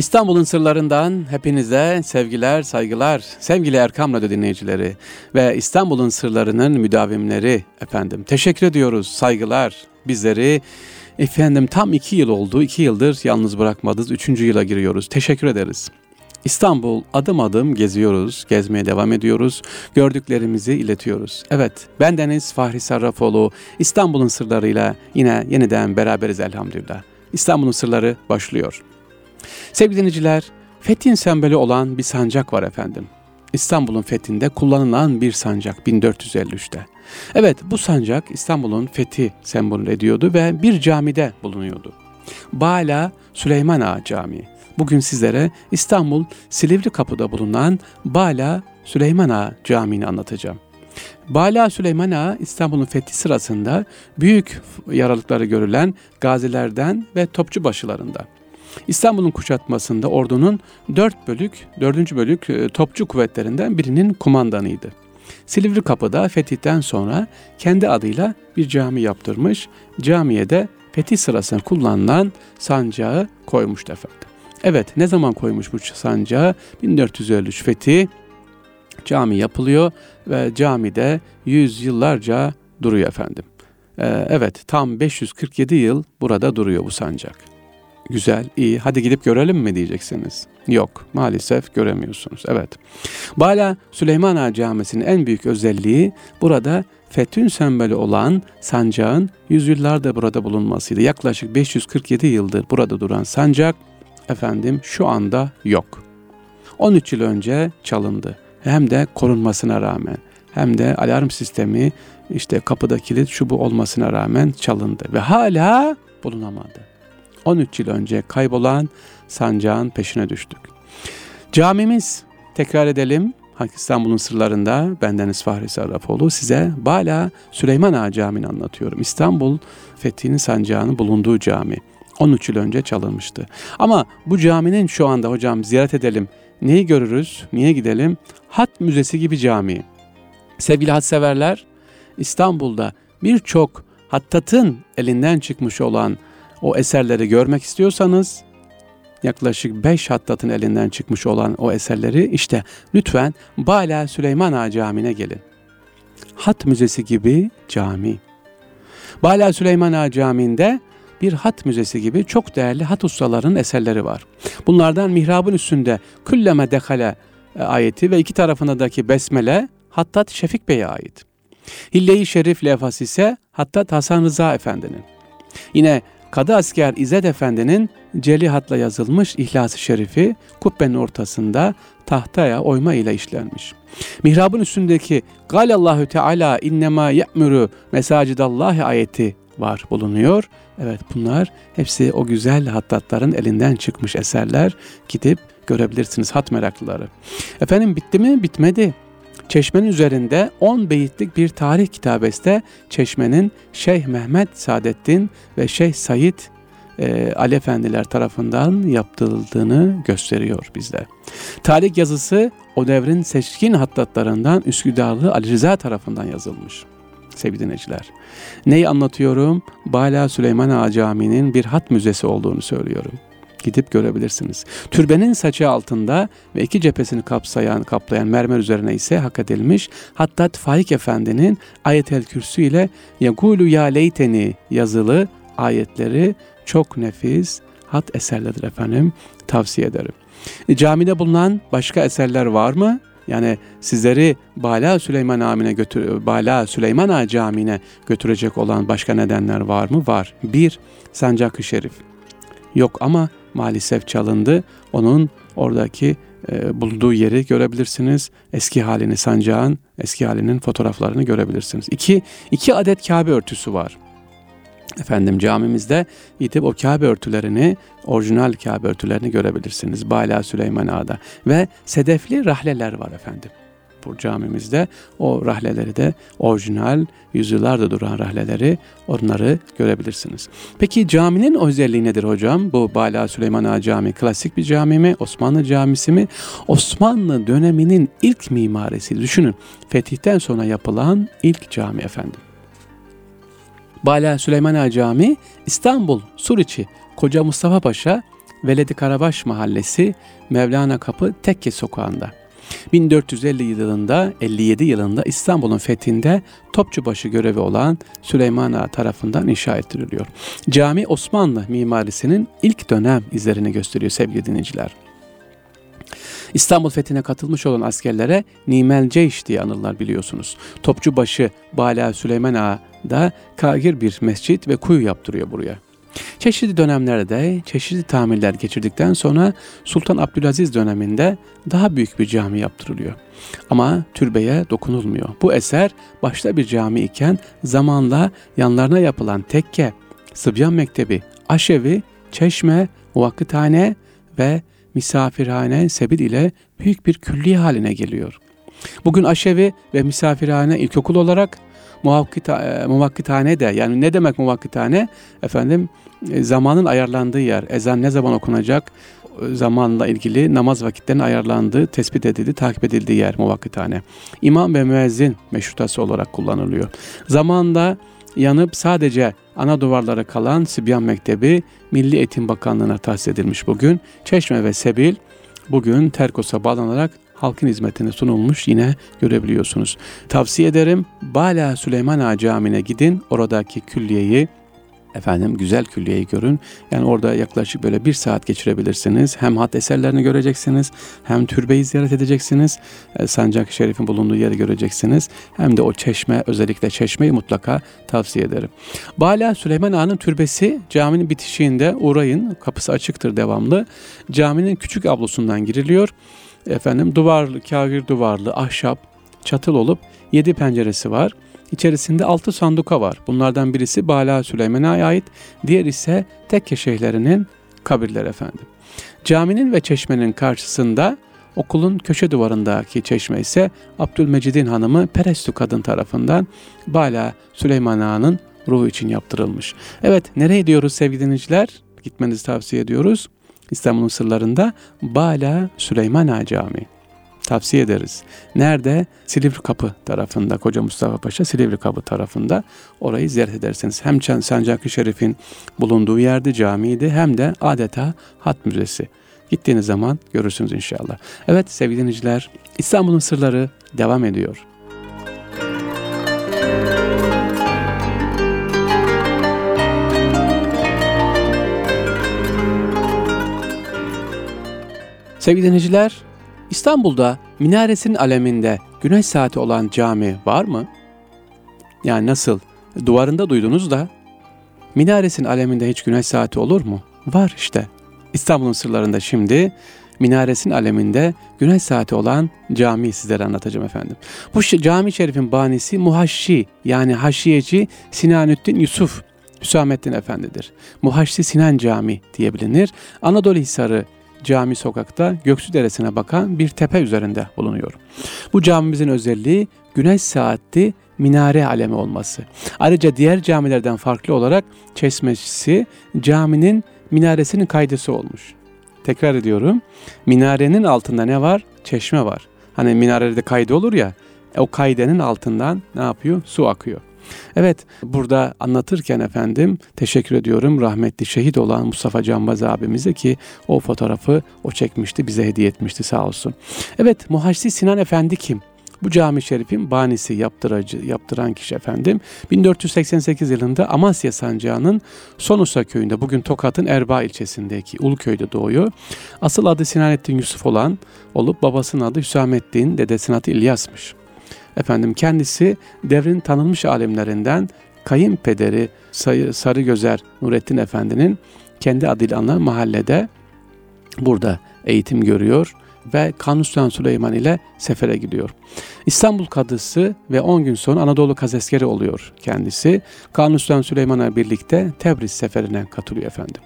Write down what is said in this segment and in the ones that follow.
İstanbul'un sırlarından hepinize sevgiler, saygılar, sevgili Erkam Radyo dinleyicileri ve İstanbul'un sırlarının müdavimleri efendim. Teşekkür ediyoruz, saygılar. Bizleri efendim tam iki yıl oldu, iki yıldır yalnız bırakmadınız, üçüncü yıla giriyoruz. Teşekkür ederiz. İstanbul adım adım geziyoruz, gezmeye devam ediyoruz, gördüklerimizi iletiyoruz. Evet, ben Deniz Fahri Sarrafoğlu, İstanbul'un sırlarıyla yine yeniden beraberiz elhamdülillah. İstanbul'un sırları başlıyor. Sevgili dinleyiciler, fethin sembolü olan bir sancak var efendim. İstanbul'un fethinde kullanılan bir sancak 1453'te. Evet bu sancak İstanbul'un fethi sembolü ediyordu ve bir camide bulunuyordu. Bala Süleyman Ağa Camii. Bugün sizlere İstanbul Silivri Kapı'da bulunan Bala Süleyman Ağa Camii'ni anlatacağım. Bala Süleyman Ağa İstanbul'un fethi sırasında büyük yaralıkları görülen gazilerden ve topçu başılarında. İstanbul'un kuşatmasında ordunun 4 bölük, 4. bölük e, topçu kuvvetlerinden birinin kumandanıydı. Silivri Kapı'da fetihten sonra kendi adıyla bir cami yaptırmış. Camiye de fetih sırasında kullanılan sancağı koymuştu efendim. Evet ne zaman koymuş bu sancağı? 1453 fethi cami yapılıyor ve camide yüz yıllarca duruyor efendim. Ee, evet tam 547 yıl burada duruyor bu sancak. Güzel, iyi. Hadi gidip görelim mi diyeceksiniz. Yok, maalesef göremiyorsunuz. Evet. Bala Süleyman Ağa Camisi'nin en büyük özelliği burada fethün sembolü olan sancağın yüzyıllarda burada bulunmasıydı. Yaklaşık 547 yıldır burada duran sancak efendim şu anda yok. 13 yıl önce çalındı. Hem de korunmasına rağmen hem de alarm sistemi işte kapıda kilit şu bu olmasına rağmen çalındı ve hala bulunamadı. 13 yıl önce kaybolan sancağın peşine düştük. Camimiz tekrar edelim. İstanbul'un sırlarında bendeniz Fahri Sarrafoğlu size Bala Süleyman Ağa Camii'ni anlatıyorum. İstanbul fethinin sancağının bulunduğu cami. 13 yıl önce çalınmıştı. Ama bu caminin şu anda hocam ziyaret edelim. Neyi görürüz? Niye gidelim? Hat Müzesi gibi cami. Sevgili hat severler, İstanbul'da birçok hattatın elinden çıkmış olan o eserleri görmek istiyorsanız yaklaşık 5 hattatın elinden çıkmış olan o eserleri işte lütfen Bala Süleyman Ağa Camii'ne gelin. Hat Müzesi gibi cami. Bala Süleyman Ağa Camii'nde bir hat müzesi gibi çok değerli hat ustalarının eserleri var. Bunlardan mihrabın üstünde külleme dekale e, ayeti ve iki tarafındaki besmele Hattat Şefik Bey'e ait. Hille-i Şerif levhası ise Hattat Hasan Rıza Efendi'nin. Yine Kadı Asker İzzet Efendi'nin celi hatla yazılmış İhlas-ı Şerifi kubbenin ortasında tahtaya oyma ile işlenmiş. Mihrabın üstündeki Galallahu Teala innema ye'muru mesacidallahi ayeti var bulunuyor. Evet bunlar hepsi o güzel hattatların elinden çıkmış eserler. Gidip görebilirsiniz hat meraklıları. Efendim bitti mi? Bitmedi. Çeşmenin üzerinde 10 beyitlik bir tarih kitabeste Çeşmenin Şeyh Mehmet Saadettin ve Şeyh Said e, Ali Efendiler tarafından yaptırıldığını gösteriyor bizde. Tarih yazısı o devrin seçkin hattatlarından Üsküdarlı Ali Rıza tarafından yazılmış sevgili dinleyiciler. Neyi anlatıyorum? Bala Süleyman Ağa Camii'nin bir hat müzesi olduğunu söylüyorum. Gidip görebilirsiniz. Türbenin saçı altında ve iki cephesini kapsayan, kaplayan mermer üzerine ise hak edilmiş. Hatta Faik Efendi'nin Ayet-el Kürsü ile Yagulu ya leyteni yazılı ayetleri çok nefis hat eserlerdir efendim. Tavsiye ederim. E, camide bulunan başka eserler var mı? Yani sizleri Bala Süleyman Amine götür Bala Süleyman Ağa Camii'ne götürecek olan başka nedenler var mı? Var. Bir, Sancak-ı Şerif. Yok ama maalesef çalındı. Onun oradaki e, bulunduğu yeri görebilirsiniz. Eski halini sancağın, eski halinin fotoğraflarını görebilirsiniz. İki, iki adet Kabe örtüsü var efendim camimizde gidip o Kabe örtülerini, orijinal Kabe örtülerini görebilirsiniz. Bala Süleyman Ağa'da. Ve sedefli rahleler var efendim. Bu camimizde o rahleleri de orijinal yüzyıllarda duran rahleleri onları görebilirsiniz. Peki caminin özelliği nedir hocam? Bu Bala Süleyman Ağa Camii klasik bir cami mi? Osmanlı camisi mi? Osmanlı döneminin ilk mimarisi. Düşünün fetihten sonra yapılan ilk cami efendim. Bala Süleyman Ağa Camii İstanbul Suriçi Koca Mustafa Paşa Veledi Karabaş Mahallesi Mevlana Kapı Tekke Sokağı'nda. 1450 yılında 57 yılında İstanbul'un fethinde Topçubaşı görevi olan Süleyman Ağa tarafından inşa ettiriliyor. Cami Osmanlı mimarisinin ilk dönem izlerini gösteriyor sevgili dinleyiciler. İstanbul fethine katılmış olan askerlere Nimel Ceyş diye anırlar biliyorsunuz. Topçubaşı Bala Süleyman Ağa da kagir bir mescit ve kuyu yaptırıyor buraya. Çeşitli dönemlerde çeşitli tamirler geçirdikten sonra Sultan Abdülaziz döneminde daha büyük bir cami yaptırılıyor. Ama türbeye dokunulmuyor. Bu eser başta bir cami iken zamanla yanlarına yapılan tekke, Sıbyan Mektebi, aşevi, çeşme, muvakkıthane ve misafirhane sebil ile büyük bir külliye haline geliyor. Bugün aşevi ve misafirhane ilkokul olarak e, muvakkıthane de yani ne demek muvakkıthane? Efendim e, zamanın ayarlandığı yer. Ezan ne zaman okunacak? E, zamanla ilgili namaz vakitlerinin ayarlandığı, tespit edildiği, takip edildiği yer muvakkıthane. İmam ve müezzin meşrutası olarak kullanılıyor. Zamanında yanıp sadece ana duvarlara kalan Sibyan Mektebi Milli Eğitim Bakanlığı'na tahsis edilmiş bugün. Çeşme ve Sebil bugün Terkos'a bağlanarak halkın hizmetine sunulmuş yine görebiliyorsunuz. Tavsiye ederim Bala Süleyman Ağa Camii'ne gidin oradaki külliyeyi efendim güzel külliyeyi görün. Yani orada yaklaşık böyle bir saat geçirebilirsiniz. Hem hat eserlerini göreceksiniz, hem türbeyi ziyaret edeceksiniz. E, Sancak Şerif'in bulunduğu yeri göreceksiniz. Hem de o çeşme, özellikle çeşmeyi mutlaka tavsiye ederim. Bala Süleyman Ağa'nın türbesi caminin bitişiğinde uğrayın. Kapısı açıktır devamlı. Caminin küçük avlusundan giriliyor. Efendim duvarlı, kagir duvarlı, ahşap, çatıl olup yedi penceresi var. İçerisinde altı sanduka var. Bunlardan birisi Bala Süleyman'a ait, diğer ise tekke şeyhlerinin kabirleri efendim. Caminin ve çeşmenin karşısında okulun köşe duvarındaki çeşme ise Abdülmecid'in hanımı Perestu kadın tarafından Bala Süleyman Ağa'nın ruhu için yaptırılmış. Evet nereye gidiyoruz sevgili dinleyiciler? Gitmenizi tavsiye ediyoruz. İstanbul'un sırlarında Bala Süleyman Ağa Camii tavsiye ederiz. Nerede? Silivri Kapı tarafında, Koca Mustafa Paşa Silivri Kapı tarafında orayı ziyaret edersiniz. Hem Sancak-ı Şerif'in bulunduğu yerde camiydi hem de adeta hat müzesi. Gittiğiniz zaman görürsünüz inşallah. Evet sevgili dinleyiciler İstanbul'un sırları devam ediyor. Sevgili dinleyiciler, İstanbul'da minaresinin aleminde güneş saati olan cami var mı? Yani nasıl? Duvarında duydunuz da minaresinin aleminde hiç güneş saati olur mu? Var işte. İstanbul'un sırlarında şimdi minaresinin aleminde güneş saati olan cami sizlere anlatacağım efendim. Bu cami şerifin banisi Muhaşşi yani haşiyeci Sinanüddin Yusuf Hüsamettin Efendidir. Muhaşşi Sinan Cami diye bilinir. Anadolu Hisarı Cami sokakta Göksu Deresi'ne bakan bir tepe üzerinde bulunuyor. Bu camimizin özelliği güneş saatli minare alemi olması. Ayrıca diğer camilerden farklı olarak çeşmesi caminin minaresinin kaydısı olmuş. Tekrar ediyorum. Minarenin altında ne var? Çeşme var. Hani minarede kaydı olur ya. O kaydenin altından ne yapıyor? Su akıyor. Evet burada anlatırken efendim teşekkür ediyorum rahmetli şehit olan Mustafa Canbaz abimize ki o fotoğrafı o çekmişti bize hediye etmişti sağ olsun. Evet Muhaşsi Sinan Efendi kim? Bu cami şerifin banisi yaptıracı, yaptıran kişi efendim 1488 yılında Amasya Sancağı'nın Sonusa köyünde bugün Tokat'ın Erbaa ilçesindeki Uluköy'de doğuyor. Asıl adı Sinanettin Yusuf olan olup babasının adı Hüsamettin, dedesinin adı İlyas'mış. Efendim kendisi devrin tanınmış alimlerinden kayınpederi Sarı Gözer Nurettin Efendi'nin kendi adıyla anılan mahallede burada eğitim görüyor ve Kanuni Süleyman ile sefere gidiyor. İstanbul Kadısı ve 10 gün sonra Anadolu Kazeskeri oluyor kendisi. Kanuni Süleyman'la birlikte Tebriz seferine katılıyor efendim.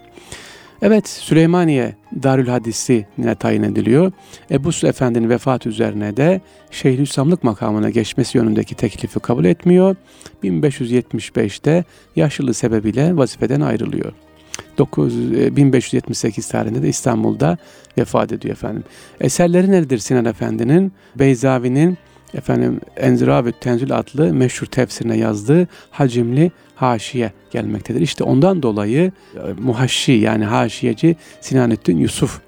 Evet Süleymaniye Darül Hadis'ine tayin ediliyor. Ebu Efendi'nin vefat üzerine de Şeyhülislamlık makamına geçmesi yönündeki teklifi kabul etmiyor. 1575'te yaşlılığı sebebiyle vazifeden ayrılıyor. 9, 1578 e, tarihinde de İstanbul'da vefat ediyor efendim. Eserleri nedir Sinan Efendi'nin? Beyzavi'nin efendim Enzirabü Tenzül adlı meşhur tefsirine yazdığı hacimli haşiye gelmektedir. İşte ondan dolayı e, muhaşşi yani haşiyeci Sinanettin Yusuf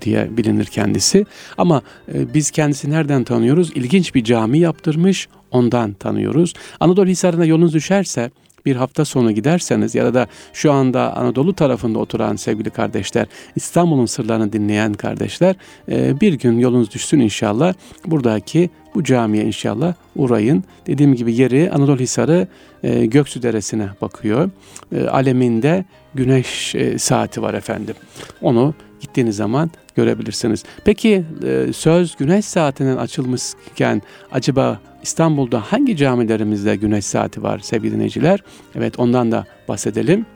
diye bilinir kendisi. Ama e, biz kendisini nereden tanıyoruz? İlginç bir cami yaptırmış, ondan tanıyoruz. Anadolu Hisarı'na yolunuz düşerse bir hafta sonu giderseniz ya da şu anda Anadolu tarafında oturan sevgili kardeşler, İstanbul'un sırlarını dinleyen kardeşler e, bir gün yolunuz düşsün inşallah. Buradaki bu camiye inşallah uğrayın. Dediğim gibi yeri Anadolu Hisarı e, Göksu Deresi'ne bakıyor. E, aleminde güneş saati var efendim. Onu gittiğiniz zaman görebilirsiniz. Peki söz güneş saatinin açılmışken acaba İstanbul'da hangi camilerimizde güneş saati var sevgili dinleyiciler? Evet ondan da bahsedelim.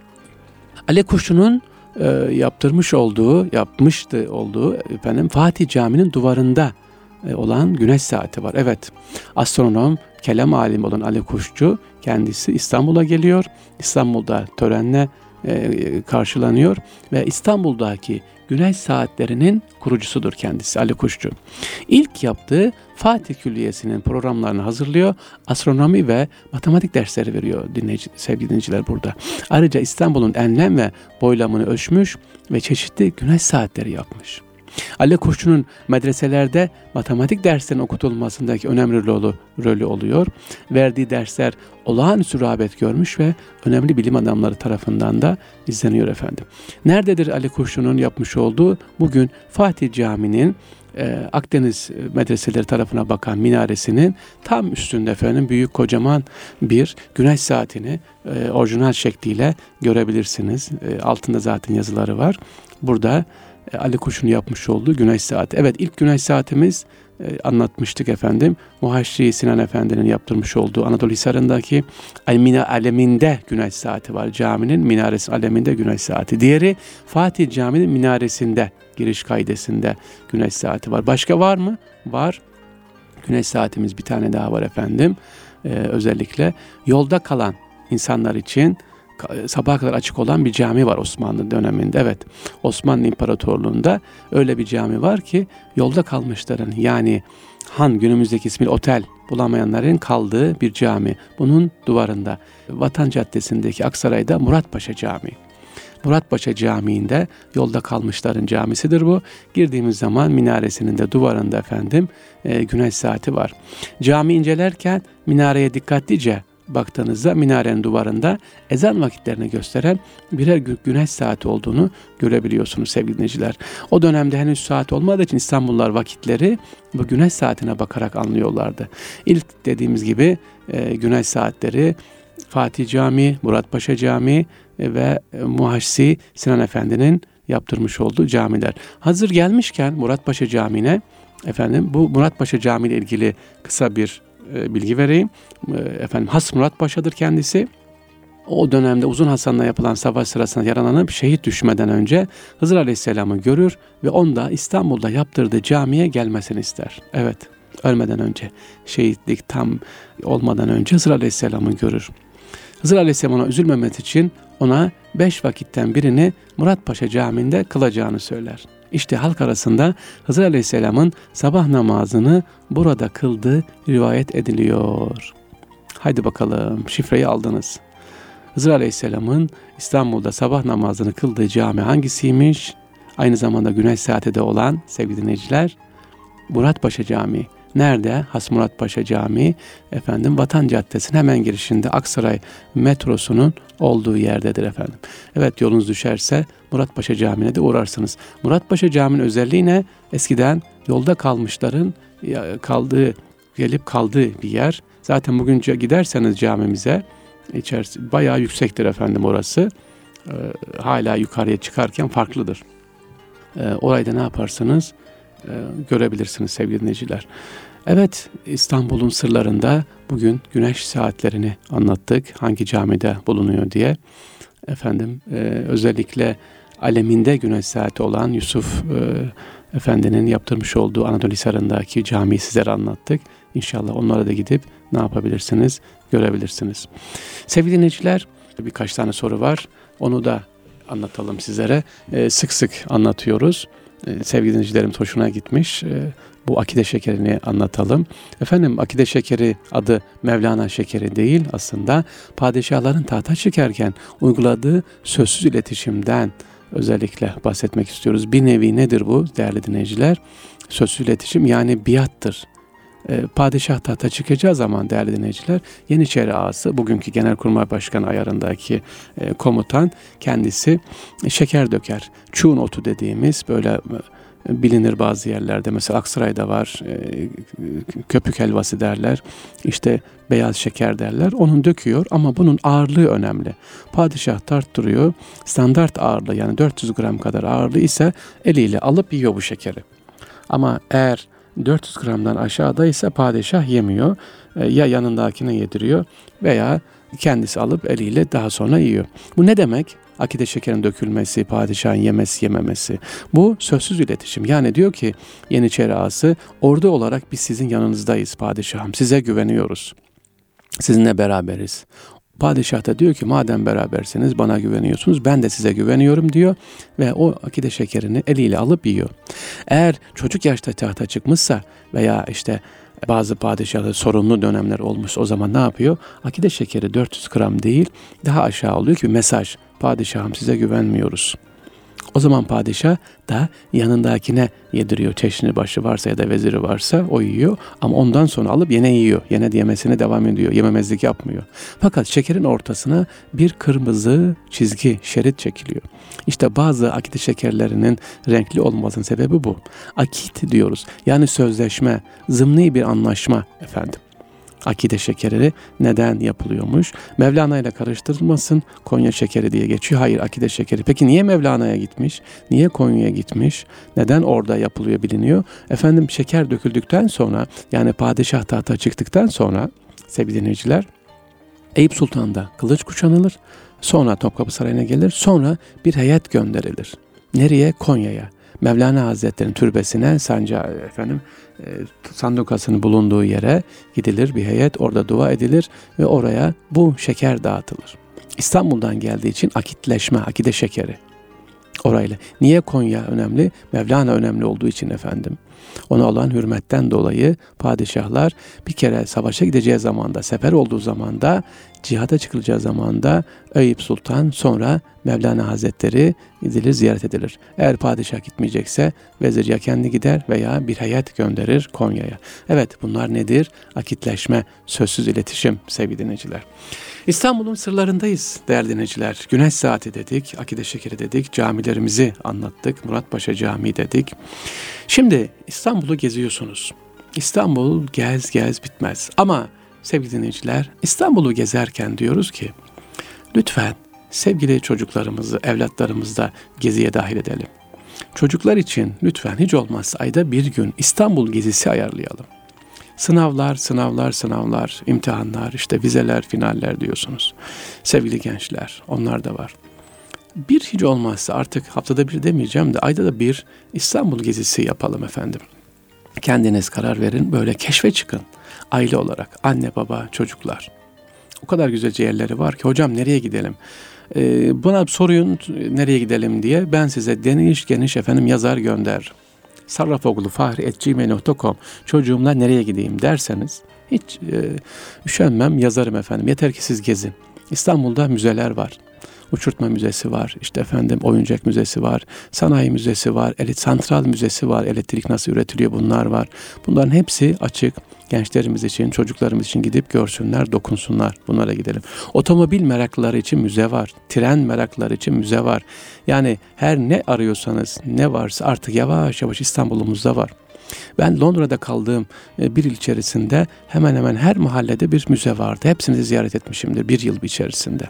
Ali Kuşu'nun e, yaptırmış olduğu, yapmıştı olduğu efendim Fatih Camii'nin duvarında e, olan güneş saati var. Evet, astronom, kelam alimi olan Ali Kuşçu kendisi İstanbul'a geliyor. İstanbul'da törenle e, karşılanıyor ve İstanbul'daki güneş saatlerinin kurucusudur kendisi Ali Kuşçu. İlk yaptığı Fatih Külliyesi'nin programlarını hazırlıyor. Astronomi ve matematik dersleri veriyor dinleyici, sevgili dinleyiciler burada. Ayrıca İstanbul'un enlem ve boylamını ölçmüş ve çeşitli güneş saatleri yapmış. Ali Kuşçu'nun medreselerde matematik derslerin okutulmasındaki önemli rolü, rolü oluyor. Verdiği dersler olağanüstü rağbet görmüş ve önemli bilim adamları tarafından da izleniyor efendim. Nerededir Ali Kuşçu'nun yapmış olduğu? Bugün Fatih Camii'nin e, Akdeniz medreseleri tarafına bakan minaresinin tam üstünde efendim büyük kocaman bir güneş saatini e, orijinal şekliyle görebilirsiniz. E, altında zaten yazıları var. Burada Ali Kuş'un yapmış olduğu güneş saati. Evet ilk güneş saatimiz e, anlatmıştık efendim. Muhaşri Sinan Efendi'nin yaptırmış olduğu Anadolu Hisarı'ndaki Almina aleminde güneş saati var. Caminin minaresi aleminde güneş saati. Diğeri Fatih Camii'nin minaresinde giriş kaidesinde güneş saati var. Başka var mı? Var. Güneş saatimiz bir tane daha var efendim. Ee, özellikle yolda kalan insanlar için sabaha kadar açık olan bir cami var Osmanlı döneminde. Evet Osmanlı İmparatorluğu'nda öyle bir cami var ki yolda kalmışların yani han günümüzdeki ismi otel bulamayanların kaldığı bir cami. Bunun duvarında Vatan Caddesi'ndeki Aksaray'da Muratpaşa Camii. Muratpaşa Camii'nde yolda kalmışların camisidir bu. Girdiğimiz zaman minaresinin de duvarında efendim e, güneş saati var. Cami incelerken minareye dikkatlice baktığınızda minarenin duvarında ezan vakitlerini gösteren birer güneş saati olduğunu görebiliyorsunuz sevgili dinleyiciler. O dönemde henüz saat olmadığı için İstanbullular vakitleri bu güneş saatine bakarak anlıyorlardı. İlk dediğimiz gibi e, güneş saatleri Fatih Camii, Muratpaşa Camii e, ve Muhaşsi Sinan Efendi'nin yaptırmış olduğu camiler. Hazır gelmişken Muratpaşa Camii'ne efendim bu Muratpaşa Camii ile ilgili kısa bir e, bilgi vereyim. E, efendim Has Murat Paşa'dır kendisi. O dönemde Uzun Hasan'la yapılan savaş sırasında yaralanıp şehit düşmeden önce Hızır Aleyhisselam'ı görür ve onda İstanbul'da yaptırdığı camiye gelmesini ister. Evet, ölmeden önce, şehitlik tam olmadan önce Hızır Aleyhisselam'ı görür. Hızır Aleyhisselam ona üzülmemek için ona beş vakitten birini Murat Paşa Camii'nde kılacağını söyler. İşte halk arasında Hızır Aleyhisselam'ın sabah namazını burada kıldığı rivayet ediliyor. Haydi bakalım şifreyi aldınız. Hızır Aleyhisselam'ın İstanbul'da sabah namazını kıldığı cami hangisiymiş? Aynı zamanda güneş saati de olan sevgili dinleyiciler Muratpaşa Camii. Nerede? Hasmurat Paşa Camii, efendim Vatan Caddesi'nin hemen girişinde Aksaray metrosunun olduğu yerdedir efendim. Evet yolunuz düşerse Murat Paşa Camii'ne de uğrarsınız. Murat Paşa Camii'nin özelliği ne? Eskiden yolda kalmışların kaldığı, gelip kaldığı bir yer. Zaten bugün giderseniz camimize içerisi bayağı yüksektir efendim orası. Ee, hala yukarıya çıkarken farklıdır. Ee, orayı da ne yaparsınız? Ee, görebilirsiniz sevgili dinleyiciler. Evet İstanbul'un sırlarında bugün güneş saatlerini anlattık. Hangi camide bulunuyor diye. Efendim e, özellikle aleminde güneş saati olan Yusuf e, Efendi'nin yaptırmış olduğu Anadolu Hisarı'ndaki camiyi sizlere anlattık. İnşallah onlara da gidip ne yapabilirsiniz görebilirsiniz. Sevgili dinleyiciler birkaç tane soru var. Onu da anlatalım sizlere. E, sık sık anlatıyoruz. E, sevgili dinleyicilerim hoşuna gitmiş. E, bu akide şekerini anlatalım. Efendim akide şekeri adı Mevlana şekeri değil aslında padişahların tahta çıkarken uyguladığı sözsüz iletişimden özellikle bahsetmek istiyoruz. Bir nevi nedir bu değerli dinleyiciler? Sözsüz iletişim yani biattır. Ee, padişah tahta çıkacağı zaman değerli dinleyiciler Yeniçeri ağası bugünkü Genelkurmay Başkanı ayarındaki e, komutan kendisi şeker döker. Çuğun otu dediğimiz böyle bilinir bazı yerlerde. Mesela Aksaray'da var köpük helvası derler işte beyaz şeker derler. Onun döküyor ama bunun ağırlığı önemli. Padişah tarttırıyor standart ağırlığı yani 400 gram kadar ağırlığı ise eliyle alıp yiyor bu şekeri. Ama eğer 400 gramdan aşağıda ise padişah yemiyor. E, ya yanındakine yediriyor veya kendisi alıp eliyle daha sonra yiyor. Bu ne demek? Akide şekerin dökülmesi, padişahın yemesi yememesi. Bu sözsüz iletişim. Yani diyor ki Yeniçeri ağası ordu olarak biz sizin yanınızdayız padişahım. Size güveniyoruz. Sizinle beraberiz. Padişah da diyor ki madem berabersiniz bana güveniyorsunuz ben de size güveniyorum diyor ve o akide şekerini eliyle alıp yiyor. Eğer çocuk yaşta tahta çıkmışsa veya işte bazı padişahlar sorunlu dönemler olmuş o zaman ne yapıyor? Akide şekeri 400 gram değil daha aşağı oluyor ki mesaj padişahım size güvenmiyoruz. O zaman padişah da yanındakine yediriyor. Çeşni başı varsa ya da veziri varsa o yiyor. Ama ondan sonra alıp yine yiyor. Yine yemesine devam ediyor. Yememezlik yapmıyor. Fakat şekerin ortasına bir kırmızı çizgi, şerit çekiliyor. İşte bazı akit şekerlerinin renkli olmasının sebebi bu. Akit diyoruz. Yani sözleşme, zımni bir anlaşma efendim akide şekeri neden yapılıyormuş? Mevlana ile karıştırılmasın Konya şekeri diye geçiyor. Hayır akide şekeri. Peki niye Mevlana'ya gitmiş? Niye Konya'ya gitmiş? Neden orada yapılıyor biliniyor? Efendim şeker döküldükten sonra yani padişah tahta çıktıktan sonra sevgili dinleyiciler Eyüp Sultan'da kılıç kuşanılır. Sonra Topkapı Sarayı'na gelir. Sonra bir heyet gönderilir. Nereye? Konya'ya. Mevlana Hazretleri'nin türbesine sancağı efendim e, sandukasının bulunduğu yere gidilir bir heyet orada dua edilir ve oraya bu şeker dağıtılır. İstanbul'dan geldiği için akitleşme, akide şekeri orayla. Niye Konya önemli? Mevlana önemli olduğu için efendim. Ona olan hürmetten dolayı padişahlar bir kere savaşa gideceği zamanda, sefer olduğu zamanda, cihada çıkılacağı zamanda Eyüp Sultan sonra Mevlana Hazretleri gidilir, ziyaret edilir. Eğer padişah gitmeyecekse vezir ya kendi gider veya bir heyet gönderir Konya'ya. Evet bunlar nedir? Akitleşme, sözsüz iletişim sevgili dinleyiciler. İstanbul'un sırlarındayız değerli dinleyiciler. Güneş saati dedik, akide şekeri dedik, camilerimizi anlattık, Muratpaşa Camii dedik. Şimdi İstanbul'u geziyorsunuz. İstanbul gez gez bitmez. Ama sevgili dinleyiciler İstanbul'u gezerken diyoruz ki lütfen sevgili çocuklarımızı, evlatlarımızı da geziye dahil edelim. Çocuklar için lütfen hiç olmazsa ayda bir gün İstanbul gezisi ayarlayalım. Sınavlar, sınavlar, sınavlar, imtihanlar, işte vizeler, finaller diyorsunuz. Sevgili gençler, onlar da var. Bir hiç olmazsa artık haftada bir demeyeceğim de ayda da bir İstanbul gezisi yapalım efendim. Kendiniz karar verin, böyle keşfe çıkın. Aile olarak, anne, baba, çocuklar. O kadar güzel yerleri var ki hocam nereye gidelim? Ee, bana soruyun nereye gidelim diye ben size geniş geniş efendim yazar gönderirim sarrafoğlu.fahri.gmail.com çocuğumla nereye gideyim derseniz hiç e, üşenmem yazarım efendim. Yeter ki siz gezin. İstanbul'da müzeler var. Uçurtma Müzesi var, işte efendim oyuncak müzesi var, sanayi müzesi var, elit santral müzesi var, elektrik nasıl üretiliyor bunlar var. Bunların hepsi açık gençlerimiz için, çocuklarımız için gidip görsünler, dokunsunlar. Bunlara gidelim. Otomobil meraklıları için müze var. Tren meraklıları için müze var. Yani her ne arıyorsanız, ne varsa artık yavaş yavaş İstanbul'umuzda var. Ben Londra'da kaldığım e, bir yıl içerisinde hemen hemen her mahallede bir müze vardı. Hepsini ziyaret etmişimdir bir yıl içerisinde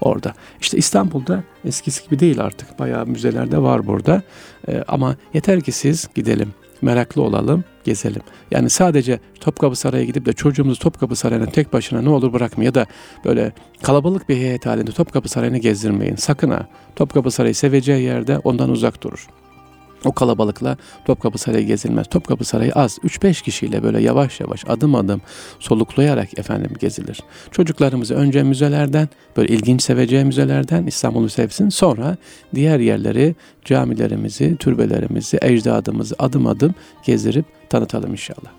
orada. İşte İstanbul'da eskisi gibi değil artık. Bayağı müzeler de var burada. Ee, ama yeter ki siz gidelim meraklı olalım, gezelim. Yani sadece Topkapı Sarayı'na gidip de çocuğumuzu Topkapı Sarayı'na tek başına ne olur bırakmayın ya da böyle kalabalık bir heyet halinde Topkapı Sarayı'nı gezdirmeyin. Sakın ha. Topkapı Sarayı seveceği yerde ondan uzak durur. O kalabalıkla Topkapı Sarayı gezilmez. Topkapı Sarayı az. 3-5 kişiyle böyle yavaş yavaş adım adım soluklayarak efendim gezilir. Çocuklarımızı önce müzelerden böyle ilginç seveceği müzelerden İstanbul'u sevsin. Sonra diğer yerleri camilerimizi, türbelerimizi, ecdadımızı adım adım gezdirip tanıtalım inşallah.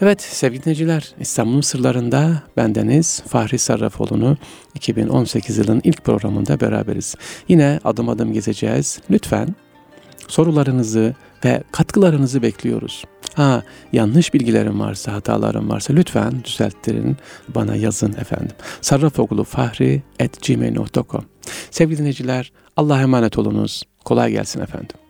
Evet sevgili dinleyiciler İstanbul'un sırlarında bendeniz Fahri Sarrafoğlu'nu 2018 yılının ilk programında beraberiz. Yine adım adım gezeceğiz. Lütfen sorularınızı ve katkılarınızı bekliyoruz. Ha yanlış bilgilerim varsa, hatalarım varsa lütfen düzelttirin, bana yazın efendim. Sarrafoğlu Fahri at gmail.com Sevgili dinleyiciler Allah'a emanet olunuz. Kolay gelsin efendim.